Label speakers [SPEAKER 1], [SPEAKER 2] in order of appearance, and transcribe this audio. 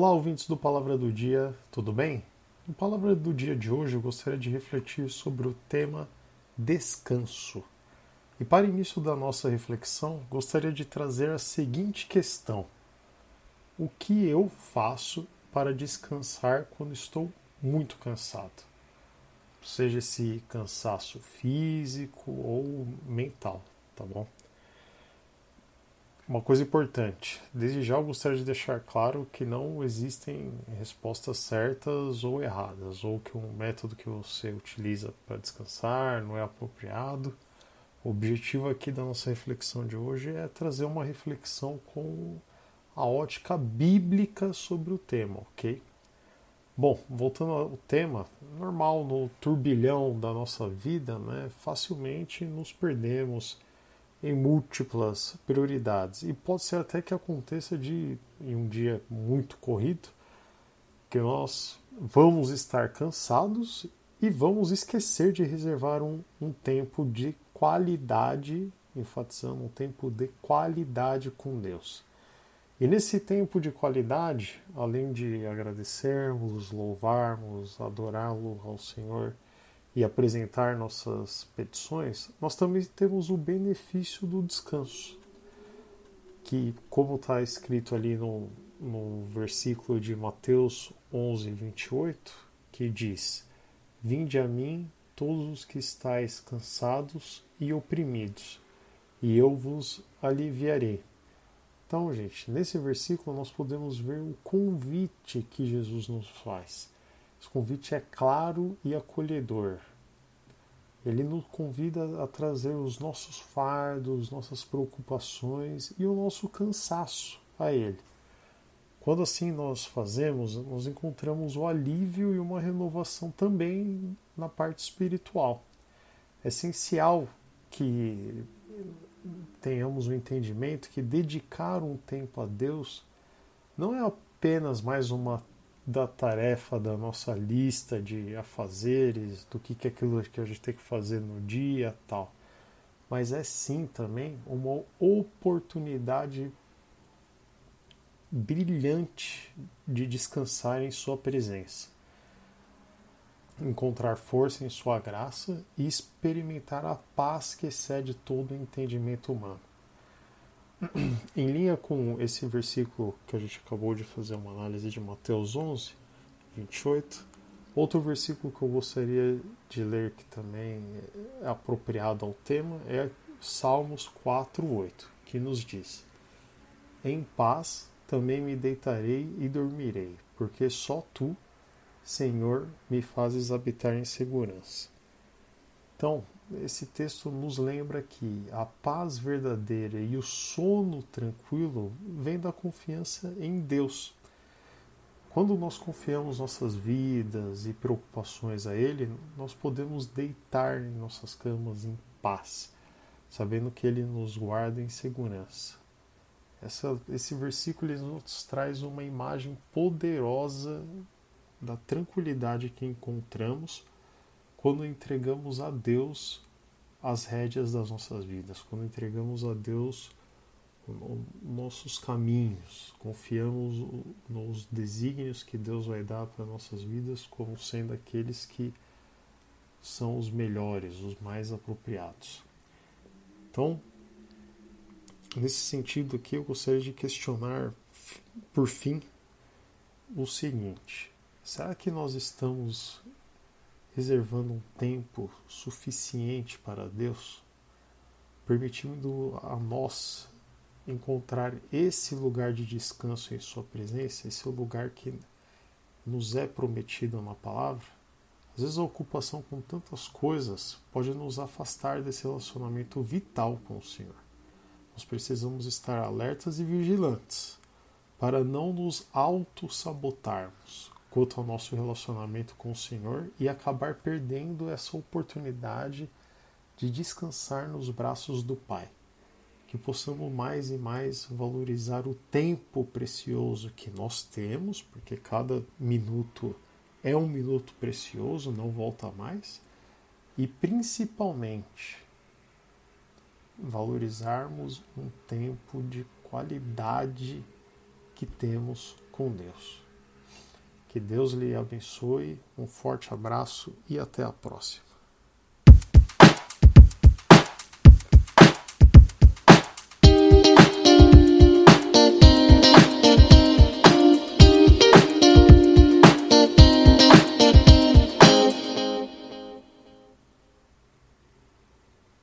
[SPEAKER 1] Olá, ouvintes do Palavra do Dia, tudo bem? No Palavra do Dia de hoje eu gostaria de refletir sobre o tema descanso. E para início da nossa reflexão, gostaria de trazer a seguinte questão: O que eu faço para descansar quando estou muito cansado? Seja esse cansaço físico ou mental, tá bom? Uma coisa importante, desde já eu gostaria de deixar claro que não existem respostas certas ou erradas, ou que um método que você utiliza para descansar não é apropriado. O objetivo aqui da nossa reflexão de hoje é trazer uma reflexão com a ótica bíblica sobre o tema, ok? Bom, voltando ao tema, normal no turbilhão da nossa vida, né, facilmente nos perdemos em múltiplas prioridades. E pode ser até que aconteça de, em um dia muito corrido, que nós vamos estar cansados e vamos esquecer de reservar um, um tempo de qualidade, enfatizando um tempo de qualidade com Deus. E nesse tempo de qualidade, além de agradecermos, louvarmos, adorá-lo ao Senhor, e apresentar nossas petições, nós também temos o benefício do descanso, que, como está escrito ali no, no versículo de Mateus 11, 28, que diz: Vinde a mim todos os que estáis cansados e oprimidos, e eu vos aliviarei. Então, gente, nesse versículo nós podemos ver o convite que Jesus nos faz esse convite é claro e acolhedor. Ele nos convida a trazer os nossos fardos, nossas preocupações e o nosso cansaço a Ele. Quando assim nós fazemos, nós encontramos o alívio e uma renovação também na parte espiritual. É essencial que tenhamos o um entendimento que dedicar um tempo a Deus não é apenas mais uma da tarefa da nossa lista de afazeres, do que, que é aquilo que a gente tem que fazer no dia tal. Mas é sim também uma oportunidade brilhante de descansar em Sua presença, encontrar força em Sua graça e experimentar a paz que excede todo o entendimento humano em linha com esse versículo que a gente acabou de fazer uma análise de Mateus 11, 28, outro versículo que eu gostaria de ler que também é apropriado ao tema é Salmos 4, 8, que nos diz: Em paz também me deitarei e dormirei, porque só tu, Senhor, me fazes habitar em segurança. Então, esse texto nos lembra que a paz verdadeira e o sono tranquilo vem da confiança em Deus. Quando nós confiamos nossas vidas e preocupações a Ele, nós podemos deitar em nossas camas em paz, sabendo que Ele nos guarda em segurança. Essa, esse versículo nos traz uma imagem poderosa da tranquilidade que encontramos quando entregamos a Deus as rédeas das nossas vidas, quando entregamos a Deus nossos caminhos, confiamos nos desígnios que Deus vai dar para nossas vidas como sendo aqueles que são os melhores, os mais apropriados. Então, nesse sentido aqui, eu gostaria de questionar, por fim, o seguinte: será que nós estamos reservando um tempo suficiente para Deus, permitindo a nós encontrar esse lugar de descanso em Sua presença, esse lugar que nos é prometido na palavra. Às vezes a ocupação com tantas coisas pode nos afastar desse relacionamento vital com o Senhor. Nós precisamos estar alertas e vigilantes para não nos auto-sabotarmos, quanto ao nosso relacionamento com o Senhor e acabar perdendo essa oportunidade de descansar nos braços do Pai. Que possamos mais e mais valorizar o tempo precioso que nós temos, porque cada minuto é um minuto precioso, não volta mais, e principalmente valorizarmos um tempo de qualidade que temos com Deus. Que Deus lhe abençoe, um forte abraço e até a próxima.